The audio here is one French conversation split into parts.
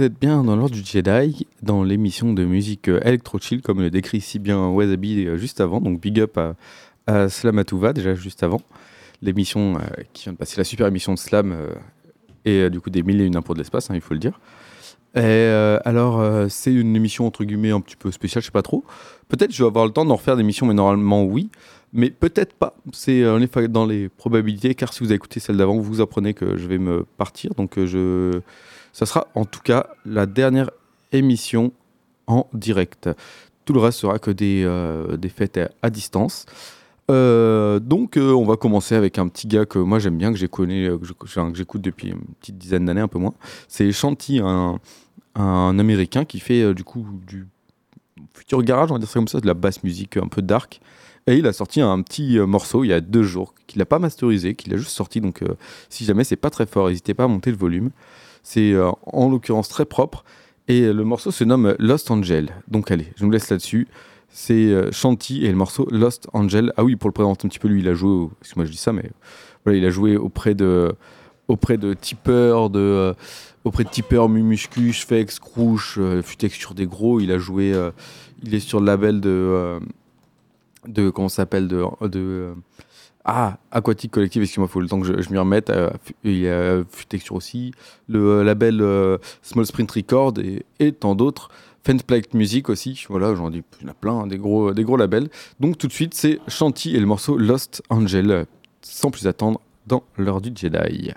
vous êtes bien dans l'ordre du Jedi, dans l'émission de musique euh, électro-chill, comme le décrit si bien Wasabi euh, juste avant. Donc big up à, à Slamatouva, déjà juste avant. L'émission euh, qui vient de passer, la super émission de Slam, euh, et euh, du coup des mille et une impôts de l'espace, hein, il faut le dire. Et euh, alors, euh, c'est une émission entre guillemets un petit peu spéciale, je sais pas trop. Peut-être je vais avoir le temps d'en refaire des émissions, mais normalement oui. Mais peut-être pas. C'est euh, dans les probabilités, car si vous écouté celle d'avant, vous apprenez que je vais me partir. Donc euh, je, ça sera en tout cas la dernière émission en direct. Tout le reste sera que des, euh, des fêtes à, distance. Euh, donc euh, on va commencer avec un petit gars que moi j'aime bien, que j'ai connu, que j'écoute depuis une petite dizaine d'années, un peu moins. C'est Shanti, un, américain qui fait du coup du futur garage, on va dire ça comme ça, de la basse musique un peu dark. Et il a sorti un petit morceau il y a deux jours, qu'il n'a pas masterisé, qu'il a juste sorti. Donc si jamais c'est pas très fort, n'hésitez pas à monter le volume. C'est euh, en l'occurrence très propre. Et euh, le morceau se nomme Lost Angel. Donc allez, je me laisse là-dessus. C'est euh, Shanti et le morceau Lost Angel. Ah oui, pour le présenter un petit peu, lui, il a joué. Excuse-moi, je dis ça, mais il a joué auprès de auprès de euh, auprès de Tipper, Mumuscu, Fex, Crouch, euh, Futex sur des gros. Il a joué. il est sur le label de de comment s'appelle de de ah Aquatic Collective. Excuse-moi, il faut le temps que je, m'y remette. euh, il y a Futexture aussi, le euh, label euh, Small Sprint Record et, tant d'autres. Fansplate Music aussi, voilà, j'en dis, il y en a plein, hein, des gros, des gros labels. Donc tout de suite, c'est Shanti et le morceau Lost Angel, sans plus attendre, dans l'heure du Jedi.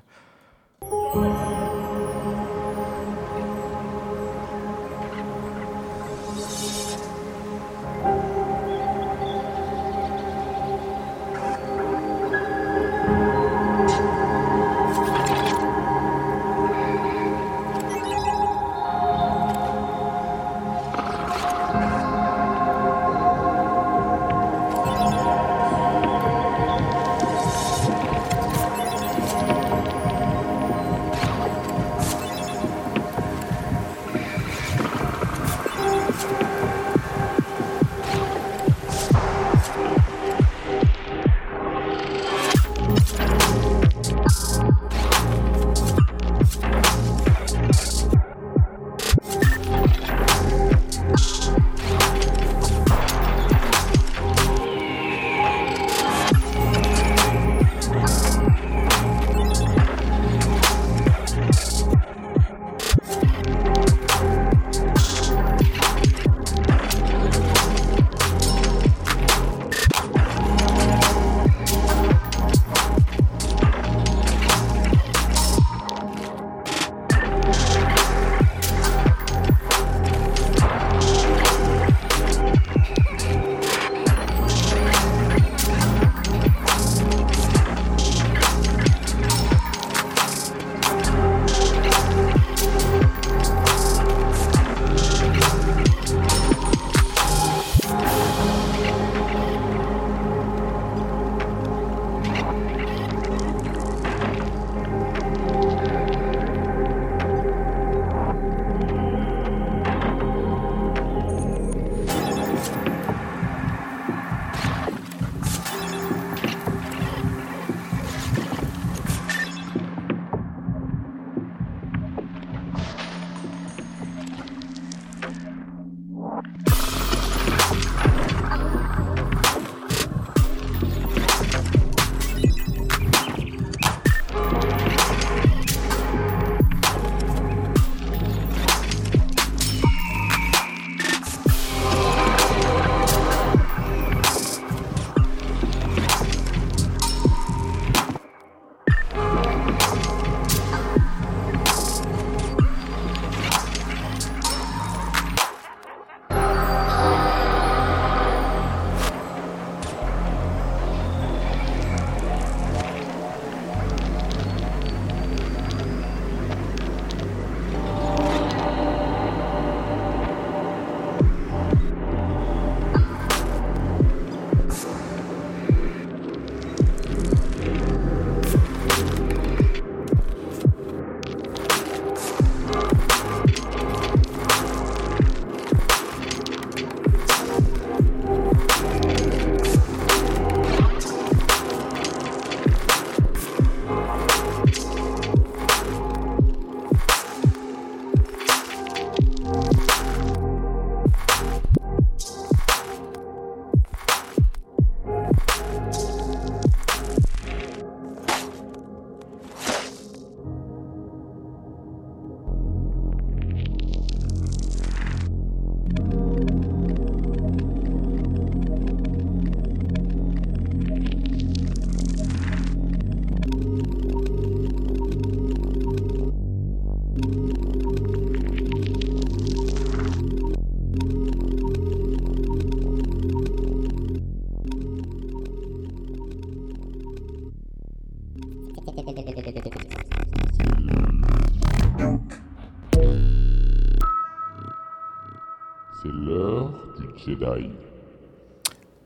Jedi.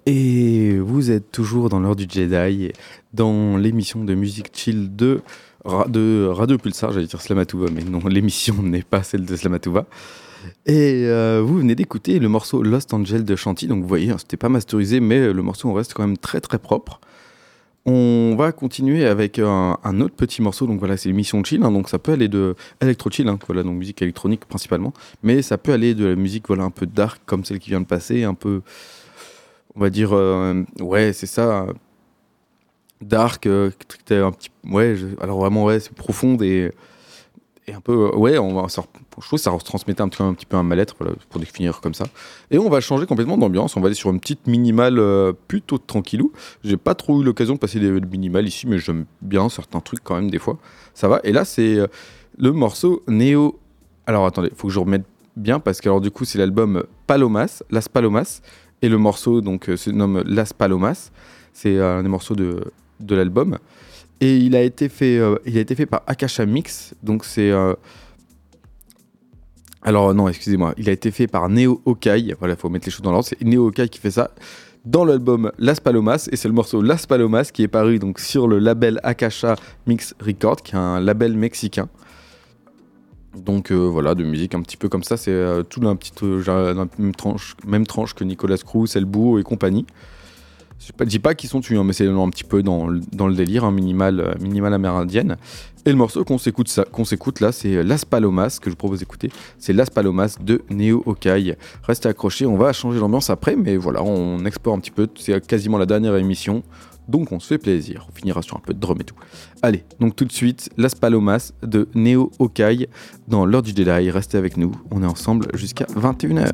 Et vous êtes toujours dans l'heure du Jedi, dans l'émission de musique chill de, Ra- de Radio Pulsar, j'allais dire Slamatouva, mais non, l'émission n'est pas celle de Slamatouva. Et euh, vous venez d'écouter le morceau Lost Angel de Chanty, donc vous voyez, hein, c'était pas masterisé, mais le morceau reste quand même très très propre. On va continuer avec un, autre petit morceau, donc voilà, c'est l'émission chill, hein, donc ça peut aller de électro chill, hein, voilà, donc musique électronique principalement, mais ça peut aller de la musique voilà un peu dark comme celle qui vient de passer, un peu on va dire euh, ouais c'est ça dark euh, alors vraiment ouais c'est profonde et et un peu euh, ouais on va ça- je trouve que ça retransmettait un petit, un peu un mal-être voilà, pour définir comme ça. Et on va changer complètement d'ambiance. On va aller sur une petite minimale euh, plutôt tranquillou. J'ai pas trop eu l'occasion de passer des minimales ici mais j'aime bien certains trucs quand même des fois. Ça va. Et là c'est euh, le morceau Néo alors attendez faut que je remette bien parce que alors du coup c'est l'album Palomas Las Palomas. Et le morceau donc euh, se nomme Las Palomas. C'est un des morceaux de, de l'album. Et il a été fait, euh, il a été fait par Akasha Mix. Donc c'est euh, alors non, excusez-moi, il a été fait par Neo Okai. Voilà, faut mettre les choses dans l'ordre. C'est Neo Okai qui fait ça dans l'album Las Palomas et c'est le morceau Las Palomas qui est paru donc sur le label Akasha Mix Record, qui est un label mexicain. Donc euh, voilà, de musique un petit peu comme ça, c'est tout la même tranche, même tranche que Nicolas Cruz, Elbow et compagnie. Je ne dis pas qu'ils sont dessus, hein, mais c'est un petit peu dans, dans le délire, hein, minimal, euh, minimal amérindienne. Et le morceau qu'on s'écoute, là, c'est Las Palomas, que je vous propose d'écouter. C'est Las Palomas de Neo Okai. Restez accrochés, on va changer l'ambiance après, mais voilà, on explore un petit peu. C'est quasiment la dernière émission, donc on se fait plaisir. On finira sur un peu de drum et tout. Allez, donc tout de suite, Las Palomas de Neo Okai dans l'heure du Jedi. Restez avec nous, on est ensemble jusqu'à 21h.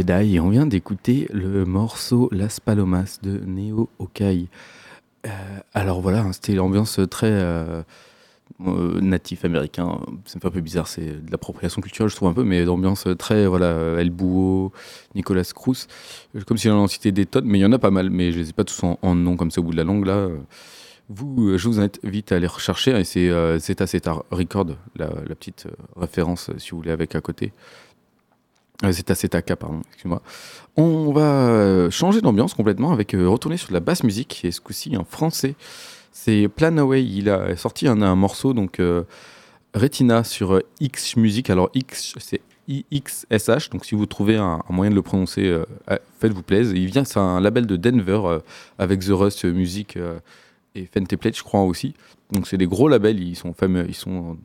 Et on vient d'écouter le morceau Las Palomas de Neo Okai. Euh, alors voilà, hein, c'était l'ambiance très euh, euh, natif américain. Fait un peu bizarre, c'est de l'appropriation culturelle, je trouve un peu, mais l'ambiance très voilà, El Nicolas Cruz. Comme si j'en en citais des tonnes, mais il y en a pas mal, mais je les ai pas tous en, nom comme ça au bout de la langue là. Vous, je vous invite à aller rechercher, et c'est euh, Zeta Zeta Record, la, petite référence, si vous voulez, avec à côté. Euh, Zeta Zeta K, pardon, excuse-moi. On va euh, changer d'ambiance complètement avec euh, retourner sur de la basse musique, et ce coup-ci en français. C'est Plan Away, il a sorti un, un morceau, donc Retina sur X Music. Alors X, c'est IXSH, donc si vous trouvez un, moyen de le prononcer, faites-vous plaisir. Il vient, c'est un label de Denver avec The Rust Music et Fenteplate, je crois aussi. Donc c'est des gros labels, ils sont fameux, ils sont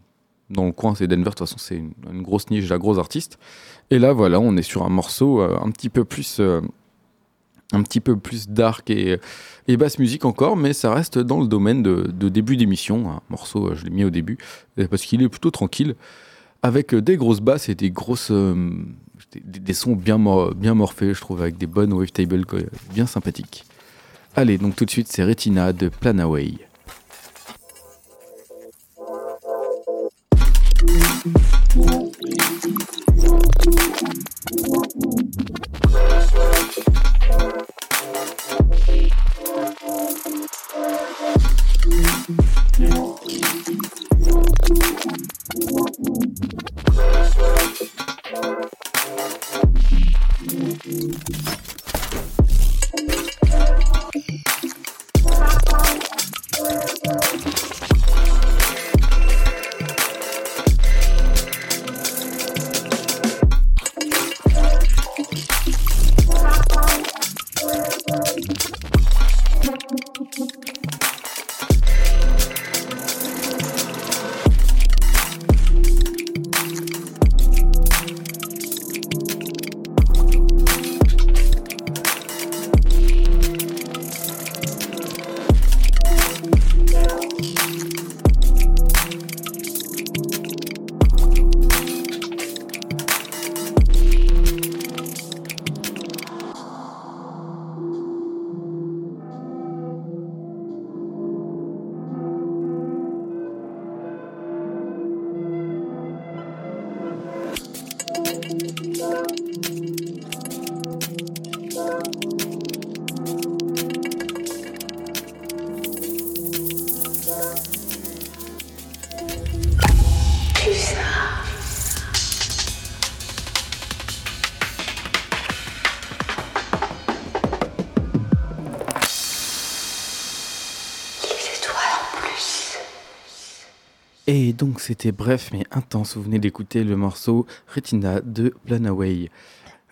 dans le coin, c'est Denver, de toute façon c'est une, grosse niche à gros artistes. Et là voilà, on est sur un morceau euh, un petit peu plus euh, un petit peu plus dark et, et basse musique encore, mais ça reste dans le domaine de, début d'émission. Un morceau, euh, je l'ai mis au début, parce qu'il est plutôt tranquille, avec des grosses basses et des grosses. des, sons bien, bien morphés, je trouve, avec des bonnes wavetables bien sympathiques. Allez, donc tout de suite, c'est Retina de Planaway. Plus c'était bref mais intense, vous venez d'écouter le morceau Retina de Planaway.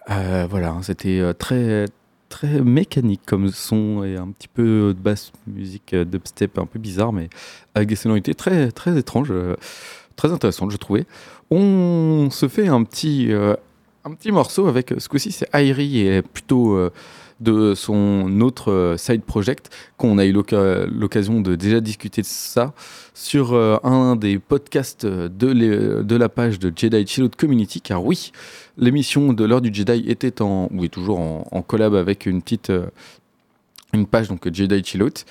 Euh, voilà, hein, c'était euh, très très mécanique comme son et un petit peu de basse musique dubstep un peu bizarre mais avec des sonorités très très étranges, euh, très intéressantes je trouvais. On se fait un petit un petit morceau avec ce coup-ci c'est Airi et plutôt de son autre euh, side project qu'on a eu l'occasion de déjà discuter de ça sur euh, un des podcasts de, les- de la page de Jedi Chillout Community, car oui, l'émission de l'heure du Jedi était en, ou toujours en, collab avec une petite euh, une page donc Jedi Chillout.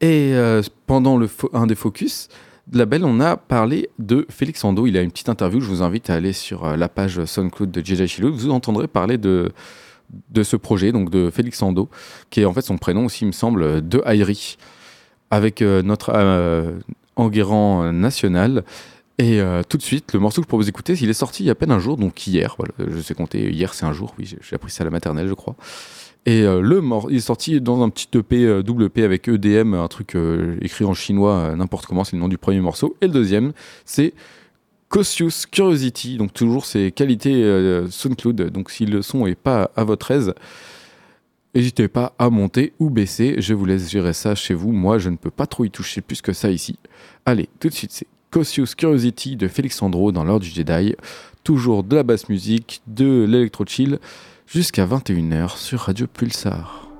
Et euh, pendant le un des focus de la belle, on a parlé de Félix Ando. Il a une petite interview. Je vous invite à aller sur euh, la page SoundCloud de Jedi Chillout. Vous entendrez parler de de ce projet, donc de Félix Ando, qui est en fait son prénom aussi, il me semble, de Airi, avec euh, notre euh, Enguerrand national. Et euh, tout de suite, le morceau que je propose d'écouter, il est sorti il y a à peine un jour, donc hier. Voilà, je sais compter, hier c'est un jour, oui, j'ai appris ça à la maternelle, je crois. Et le mor il est sorti dans un petit EP, double EP avec EDM, un truc écrit en chinois, n'importe comment, c'est le nom du premier morceau. Et le deuxième, c'est Cautious Curiosity, donc toujours ses qualités euh, SoundCloud. Donc si le son est pas à votre aise, n'hésitez pas à monter ou baisser. Je vous laisse gérer ça chez vous. Moi, je ne peux pas trop y toucher plus que ça ici. Allez, tout de suite, c'est Cautious Curiosity de Félix Andro dans l'ordre du Jedi. Toujours de la basse musique, de l'électro chill, jusqu'à 21h sur Radio Pulsar.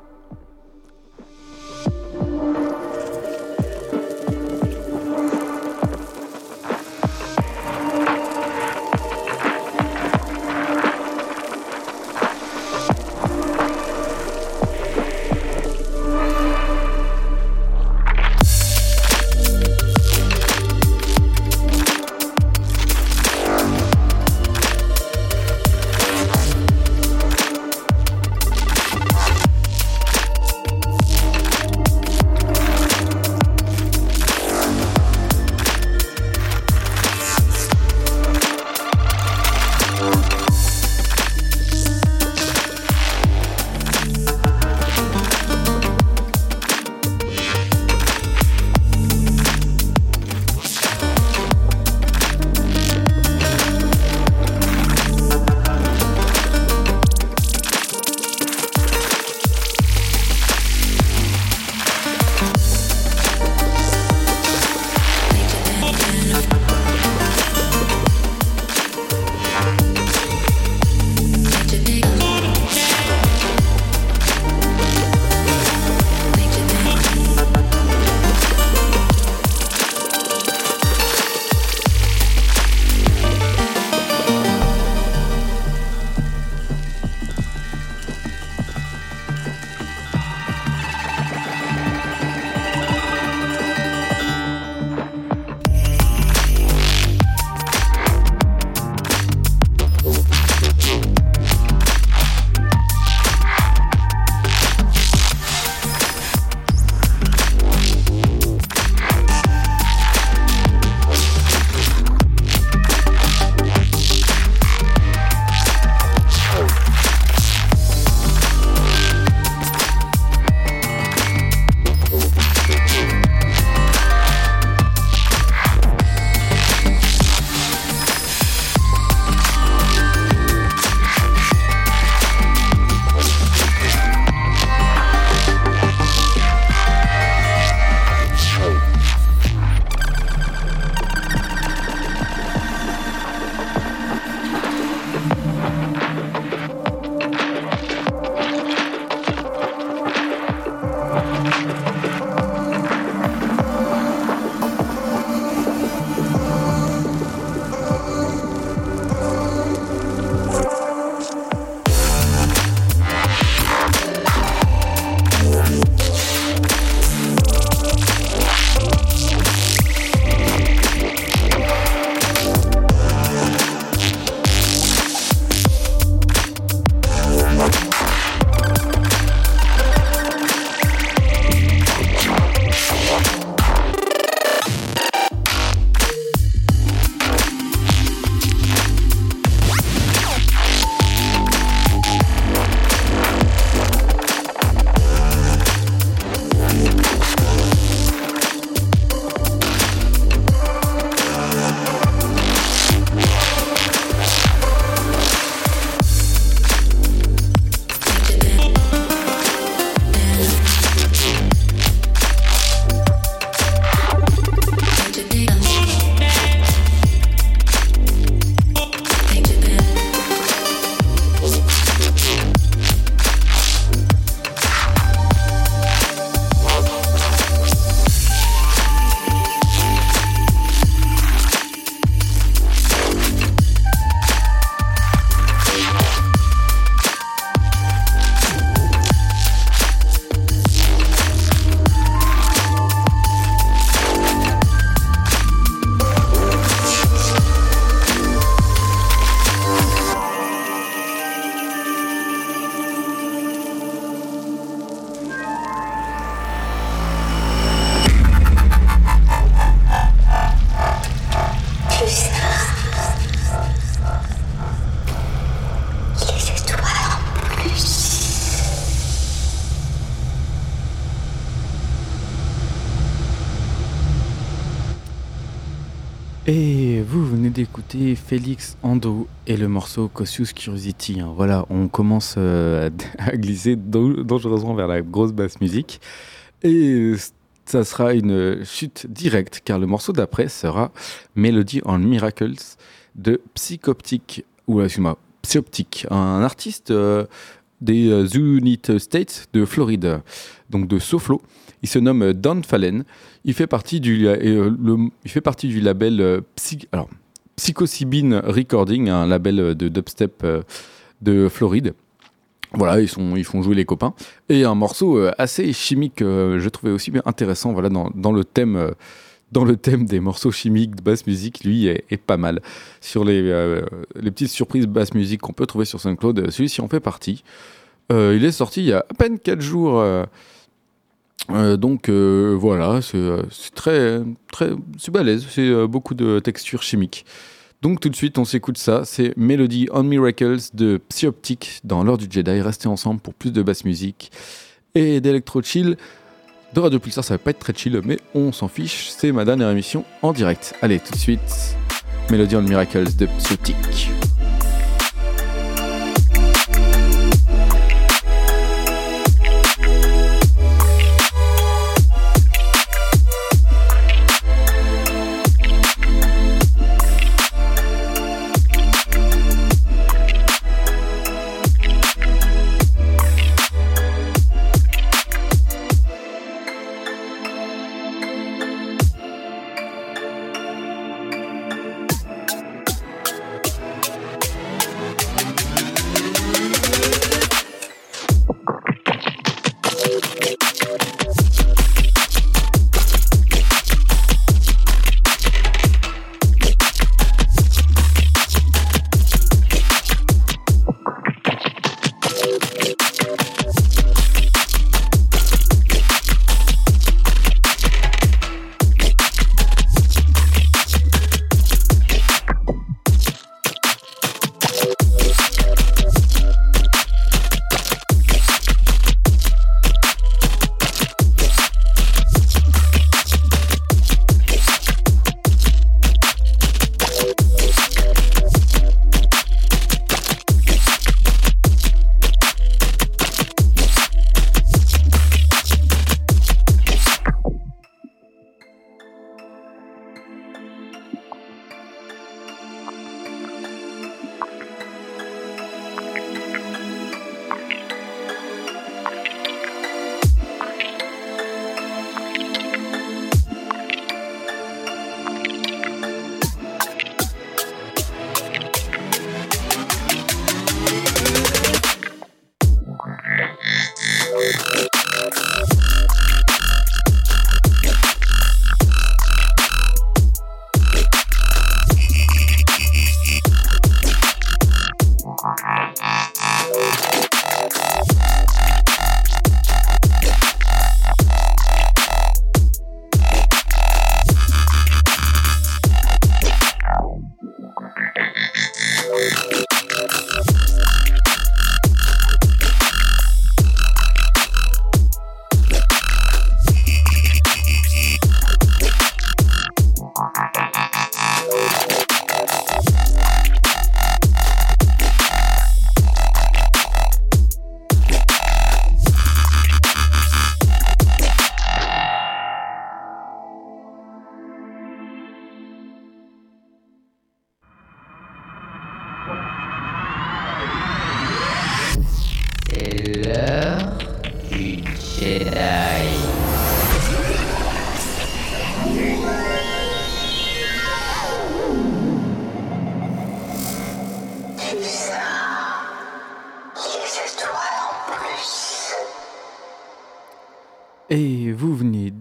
Félix Ando et le morceau Cautious Curiosity. Hein. Voilà, on commence euh, à glisser dangereusement vers la grosse basse musique. Et ça sera une chute directe car le morceau d'après sera Melody on Miracles de Psychoptic, ou euh, excuse-moi, Psyoptic, un artiste euh, des United States de Floride, donc de Soflo. Il se nomme Don Fallen. Il fait partie du, il fait partie du label euh, Psy- Psychocybin Recording, un label de dubstep euh, de Floride. Voilà, ils, sont, ils font jouer les copains. Et un morceau euh, assez chimique, euh, je trouvais aussi bien intéressant voilà, dans, dans le thème, dans le thème des morceaux chimiques de basse musique, lui est, pas mal. Sur les, les petites surprises basse musique qu'on peut trouver sur SoundCloud, celui-ci en fait partie. Il est sorti il y a à peine 4 jours. Euh, donc euh, voilà, c'est euh, c'est très, très, c'est balèze, c'est beaucoup de textures chimiques. Donc tout de suite, on s'écoute ça. C'est Melody on Miracles de Psyoptic dans l'heure du Jedi. Restez ensemble pour plus de basse musique et d'électro chill. De Radio Pulsar, ça va pas être très chill, mais on s'en fiche. C'est ma dernière émission en direct. Allez, tout de suite, Melody on Miracles de Psyoptic.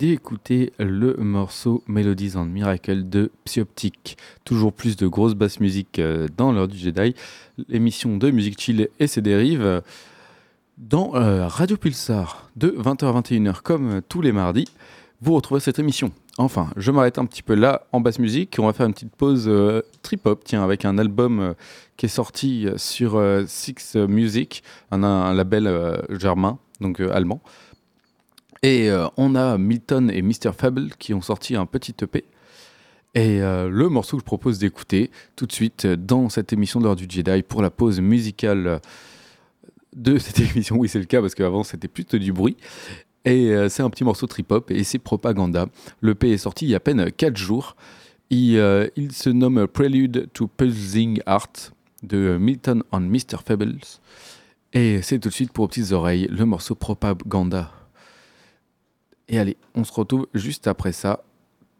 D'écouter le morceau Melodies and Miracle de Psyoptic. Toujours plus de grosses basses musiques euh, dans l'heure du Jedi. L'émission de musique chill et ses dérives dans euh, Radio Pulsar de 20h à 21h comme euh, tous les mardis. Vous retrouvez cette émission. Enfin, je m'arrête un petit peu là en basse musique. On va faire une petite pause trip-hop, tiens, avec un album qui est sorti sur Six Music, un, un label germain, donc allemand. Et euh, on a Milton et Mr. Fable qui ont sorti un petit EP. Et euh, le morceau que je propose d'écouter tout de suite dans cette émission de l'heure du Jedi pour la pause musicale de cette émission. Oui, c'est le cas parce qu'avant c'était plutôt du bruit. Et euh, c'est un petit morceau trip-hop et c'est Propaganda. Le P est sorti il y a à peine 4 jours. Il, se nomme Prelude to Pulsing Art de Milton on Mr. Fables. Et c'est tout de suite pour aux petites oreilles le morceau Propaganda. Et allez, on se retrouve juste après ça,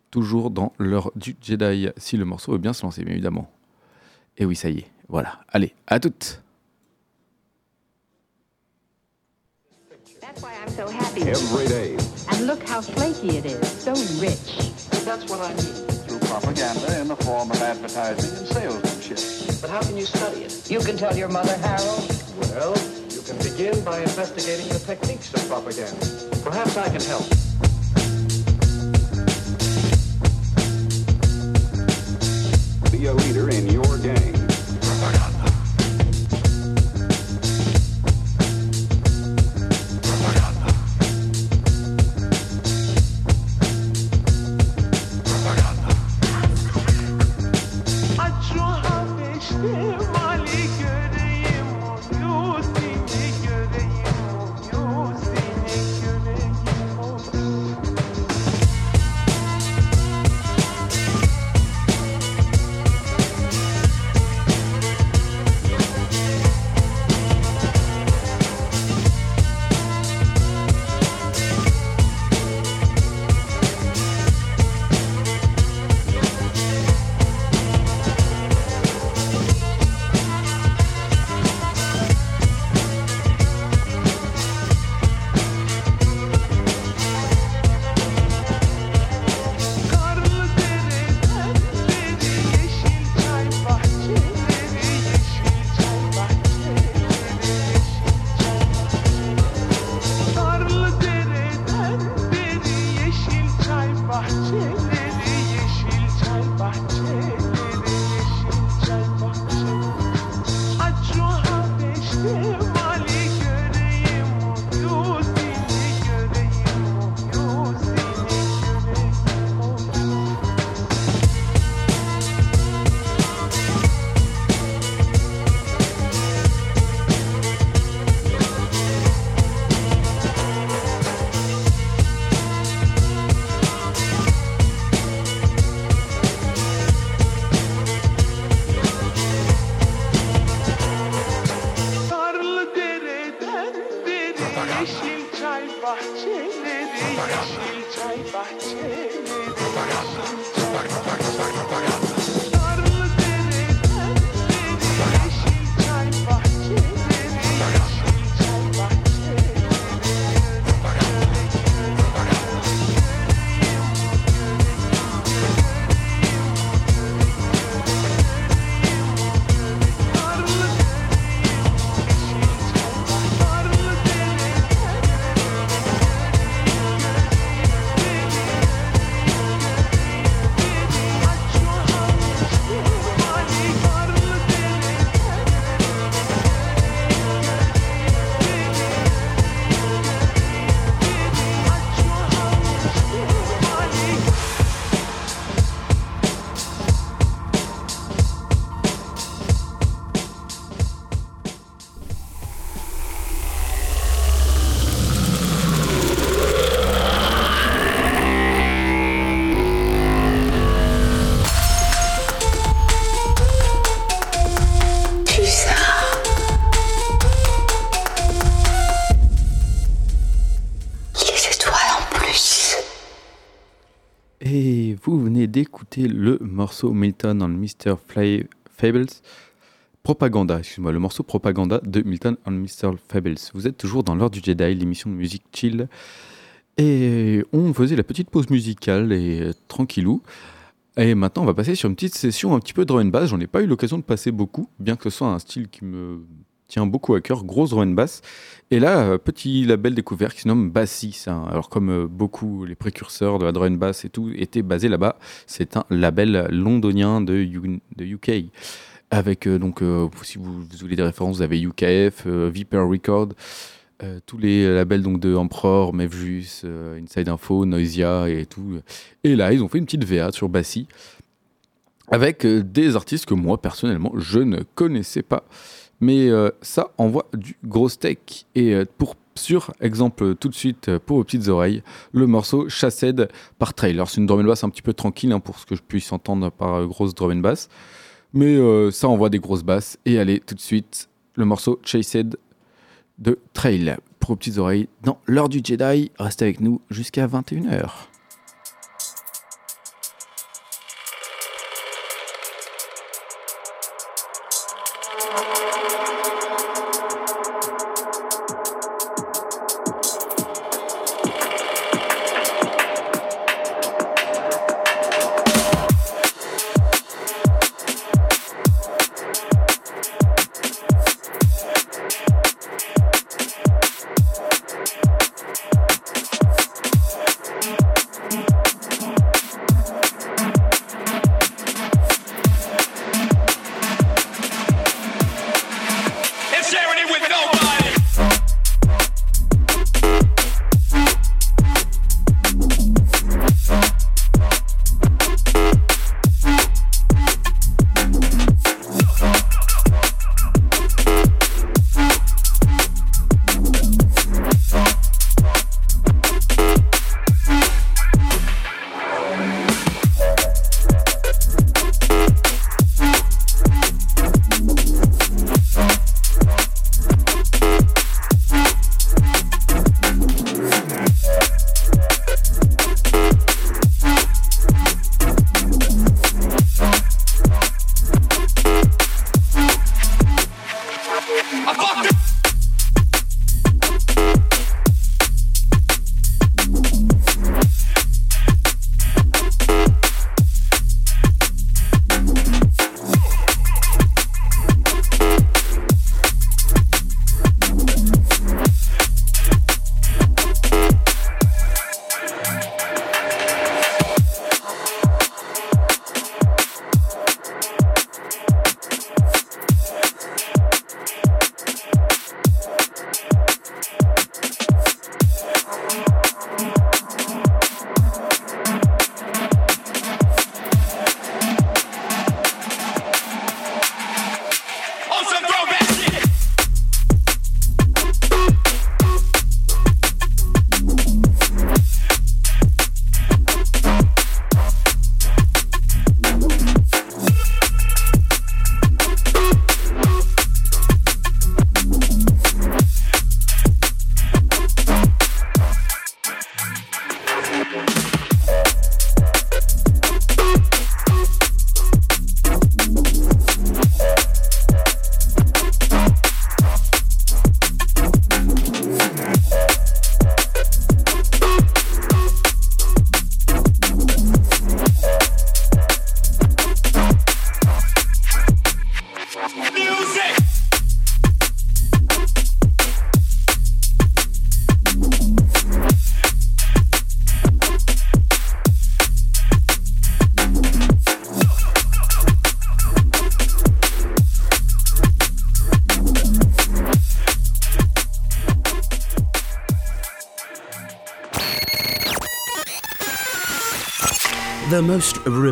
toujours dans l'heure du Jedi, si le morceau veut bien se lancer, bien évidemment. Et oui, ça y est, voilà. Allez, à toutes That's why I'm so happy. every day. And look how flaky it is, so rich. That's what I mean. Through propaganda in the form of advertising and salesmanship. But how can you study it? You can tell your mother, Harold. Well, can begin by investigating the techniques of propaganda. Perhaps I can help. Be a leader in your vous venez d'écouter le morceau Milton on Mr. Fables. Propaganda, excuse-moi, le morceau Propaganda de Milton on Mr. Fables. Vous êtes toujours dans l'heure du Jedi, l'émission de musique chill. Et on faisait la petite pause musicale et euh, tranquillou. Et maintenant, on va passer sur une petite session un petit peu drum and bass. J'en ai pas eu l'occasion de passer beaucoup, bien que ce soit un style qui me tient beaucoup à cœur, grosse drum and bass. Et là, euh, petit label découvert qui se nomme Bassi. C'est un- Alors comme euh, beaucoup les précurseurs de la drum and bass et tout étaient basés là-bas, c'est un label londonien de, UK. Avec euh, donc, si vous, voulez des références, vous avez UKF, euh, Viper Record, tous les labels donc de Emperor, Mevjus, Inside Info, Noisia et tout. Et là, ils ont fait une petite VA sur Bassi avec des artistes que moi personnellement je ne connaissais pas. Mais euh, ça envoie du gros steak. Et euh, pour sur exemple tout de suite euh, pour vos petites oreilles le morceau Chassed par Trailer. C'est une drum and bass un petit peu tranquille hein, pour ce que je puisse entendre par grosse drum and bass. Mais ça envoie des grosses basses. Et allez tout de suite le morceau Chased de Trail pour vos petites oreilles dans l'heure du Jedi. Restez avec nous jusqu'à 21h.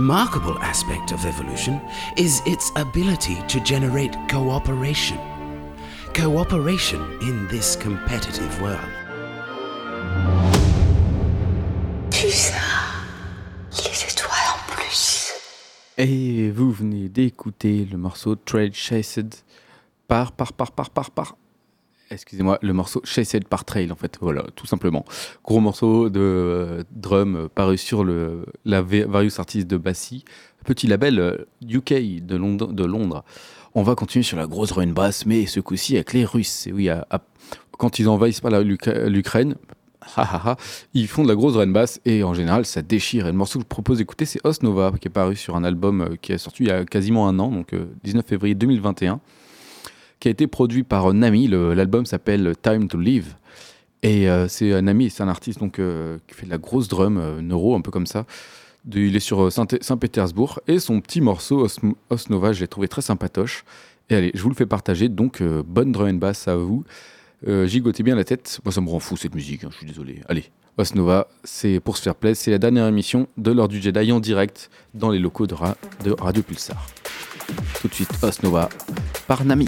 Remarkable aspect of evolution is its ability to generate cooperation. Cooperation in this competitive world. Tu ça, les étoiles en plus. Et vous venez d'écouter le morceau Trade Chased par, par, par, par, par, par. Excusez-moi, le morceau Chased par Trail, en fait. Voilà, tout simplement. Gros morceau de euh, drum euh, paru sur le, la V- Various Artists de Bassi, petit label euh, UK de Londres, de Londres. On va continuer sur la grosse drum and bass, mais ce coup-ci avec les Russes. Et oui, à- quand ils envahissent pas l'Ukraine, ils font de la grosse drum and bass et en général ça déchire. Et le morceau que je propose d'écouter, c'est Os Nova, qui est paru sur un album euh, qui est sorti il y a quasiment un an, donc euh, 19 février 2021, qui a été produit par Nami. L'album s'appelle Time to Live. Et euh, c'est Nami, c'est un artiste donc, euh, qui fait de la grosse drum, euh, neuro, un peu comme ça. Il est sur Saint- Saint-Pétersbourg. Et son petit morceau, Os, Os Nova, je l'ai trouvé très sympatoche. Et allez, je vous le fais partager. Donc, bonne drum and bass à vous. Gigotez bien la tête. Moi, ça me rend fou cette musique, hein, je suis désolé. Allez, Os Nova, c'est pour se faire plaisir. C'est la dernière émission de l'heure du Jedi en direct dans les locaux de, de Radio Pulsar. Tout de suite, Os Nova par Nami.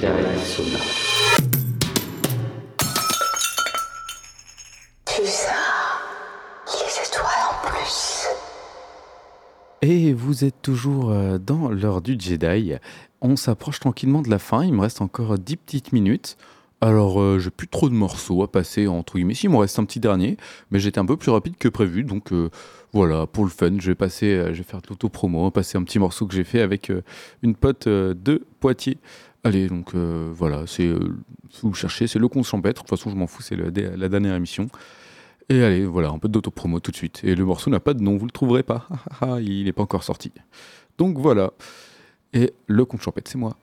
persona. Tu ça, les étoiles en plus. Et vous êtes toujours euh, dans l'heure du Jedi. On s'approche tranquillement de la fin. Il me reste encore 10 petites minutes. Alors, euh, j'ai plus trop de morceaux à passer entre guillemets. Si, il me reste un petit dernier, mais j'étais un peu plus rapide que prévu. Donc, euh, voilà, pour le fun, je vais passer, euh, je vais faire de l'auto-promo, passer un petit morceau que j'ai fait avec euh, une pote euh, de Poitiers. Allez, donc euh, voilà, c'est, euh, vous cherchez, c'est Le Con Champêtre. De toute façon, je m'en fous, c'est la dernière émission. Et allez, voilà, un peu d'auto-promo tout de suite. Et le morceau n'a pas de nom, vous le trouverez pas. Ah, ah, il n'est pas encore sorti. Donc voilà. Et le compte champêtre, c'est moi.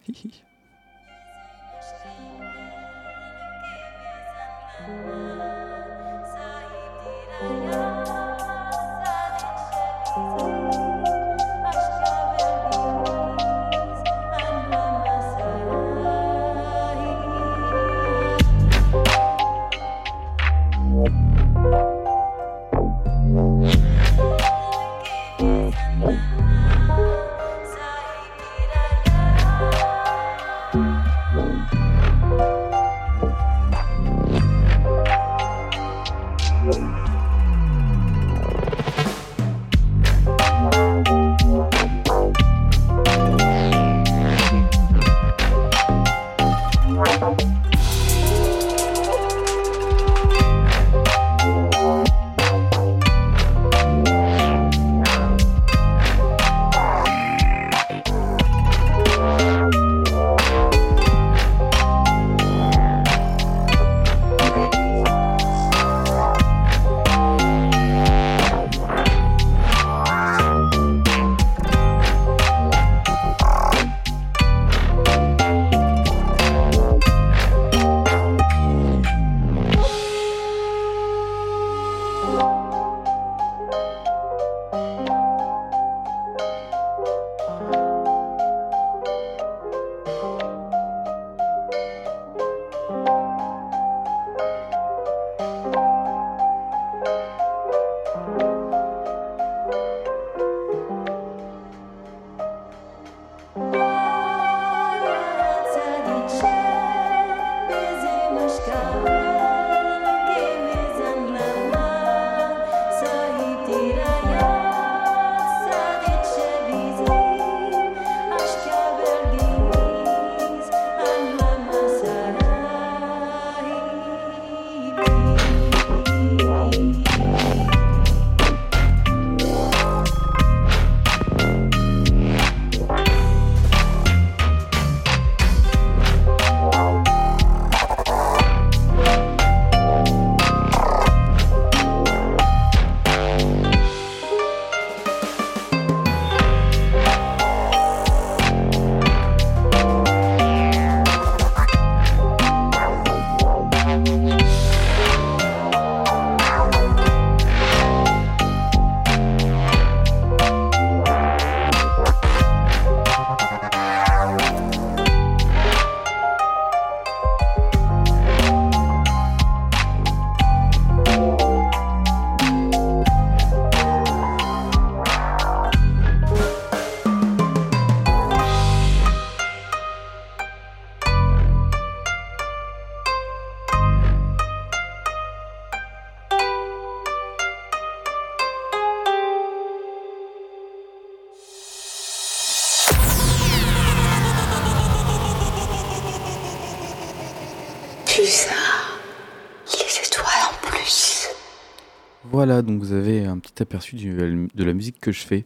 Voilà, donc vous avez un petit aperçu de la musique que je fais.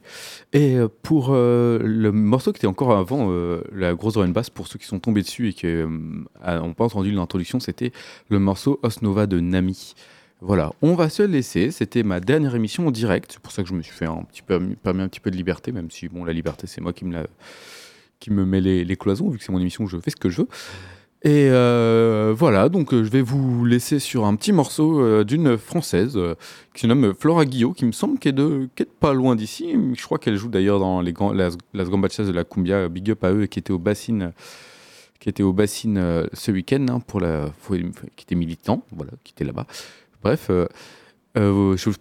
Et euh, pour euh, le morceau qui était encore avant euh, la grosse oreille basse, pour ceux qui sont tombés dessus et qui n'ont pas entendu l'introduction, c'était le morceau Osnova de Nami. Voilà, on va se laisser. C'était ma dernière émission en direct. C'est pour ça que je me suis fait un petit peu, permis un petit peu de liberté, même si bon, la liberté, c'est moi qui me, la, qui me met les, les cloisons, vu que c'est mon émission, je fais ce que je veux. Et euh, voilà, donc euh, je vais vous laisser sur un petit morceau euh, d'une française qui se nomme Flora Guillot, qui me semble qu'elle est, pas loin d'ici. Je crois qu'elle joue d'ailleurs dans les grands, las Gambachas de la Cumbia, Big Up à eux, qui était au bassine, qui était au bassine euh, ce week-end hein, pour la, qui était militant, voilà, qui était là-bas. Bref.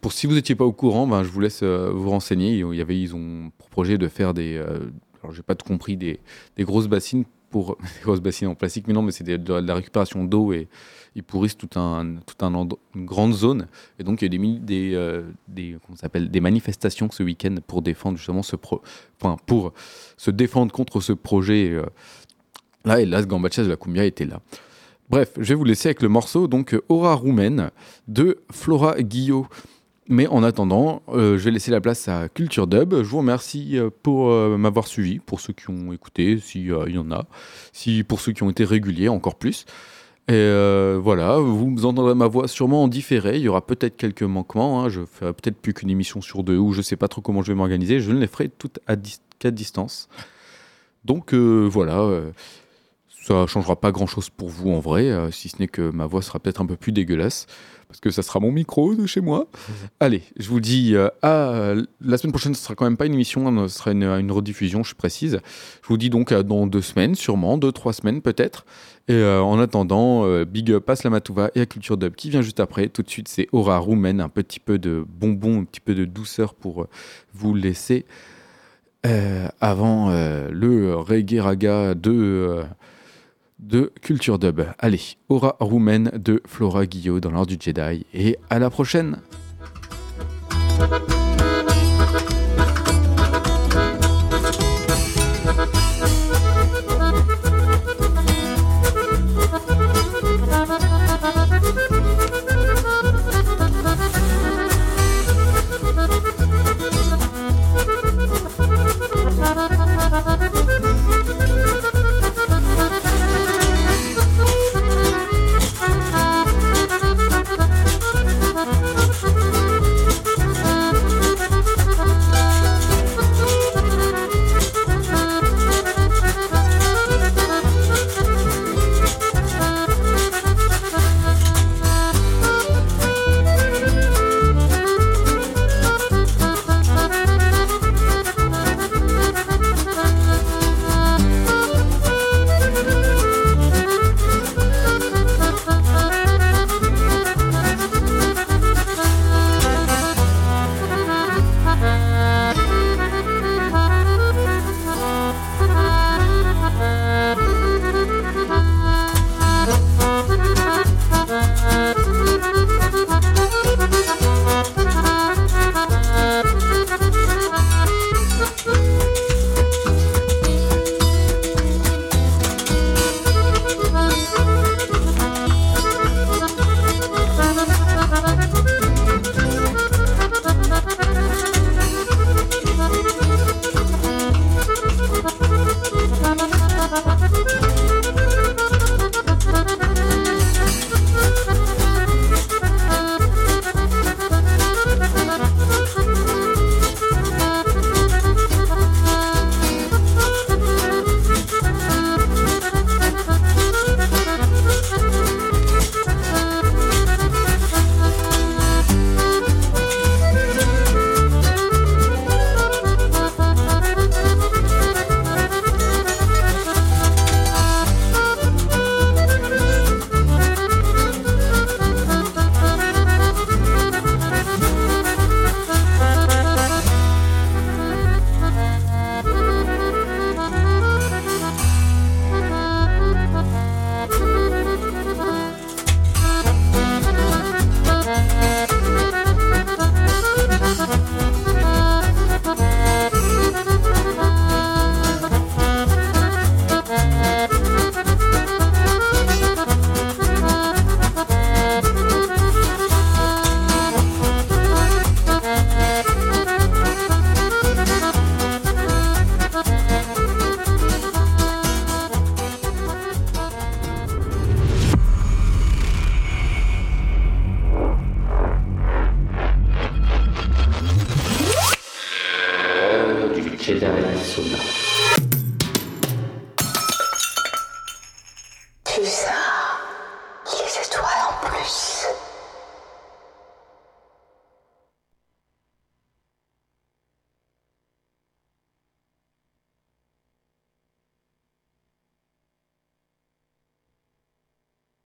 pour si vous n'étiez pas au courant, ben, je vous laisse vous renseigner. Il y avait, ils ont pour projet de faire des, alors j'ai pas tout compris, des grosses bassines pour des grosses bassines en plastique, mais non, mais c'est de, la récupération d'eau et ils pourrissent tout un, tout un une grande zone. Et donc il y a des, des, euh, des, comment des manifestations ce week-end pour défendre justement ce pro, enfin, pour se défendre contre ce projet. euh, là, et Las Gambachas de la Cumbia était là. Bref, je vais vous laisser avec le morceau donc Aura Roumaine de Flora Guillot. Mais en attendant, euh, je vais laisser la place à Culture Dub. Je vous remercie euh, pour euh, m'avoir suivi, pour ceux qui ont écouté, s'il y en a, si pour ceux qui ont été réguliers, encore plus. Et euh, voilà, vous entendrez ma voix sûrement en différé. Il y aura peut-être quelques manquements. hein. Je ferai peut-être plus qu'une émission sur deux, ou je sais pas trop comment je vais m'organiser. Je ne les ferai toutes à qu'à distance. Donc euh, voilà, euh, ça changera pas grand-chose pour vous en vrai, euh, si ce n'est que ma voix sera peut-être un peu plus dégueulasse, parce que ça sera mon micro de chez moi. Allez, je vous dis euh, à la semaine prochaine, ce sera quand même pas une émission, hein, ce sera une, une rediffusion, je précise. Je vous dis donc dans deux semaines, sûrement, deux, trois semaines peut-être. Et euh, en attendant, big up à Slamatouva et à Culture Dub qui vient juste après. Tout de suite, c'est Aura Roumaine, un petit peu de bonbon, un petit peu de douceur pour vous laisser avant le reggae raga de, de Culture Dub. Allez, Aura Roumaine de Flora Guillot dans l'ordre du Jedi. Et à la prochaine!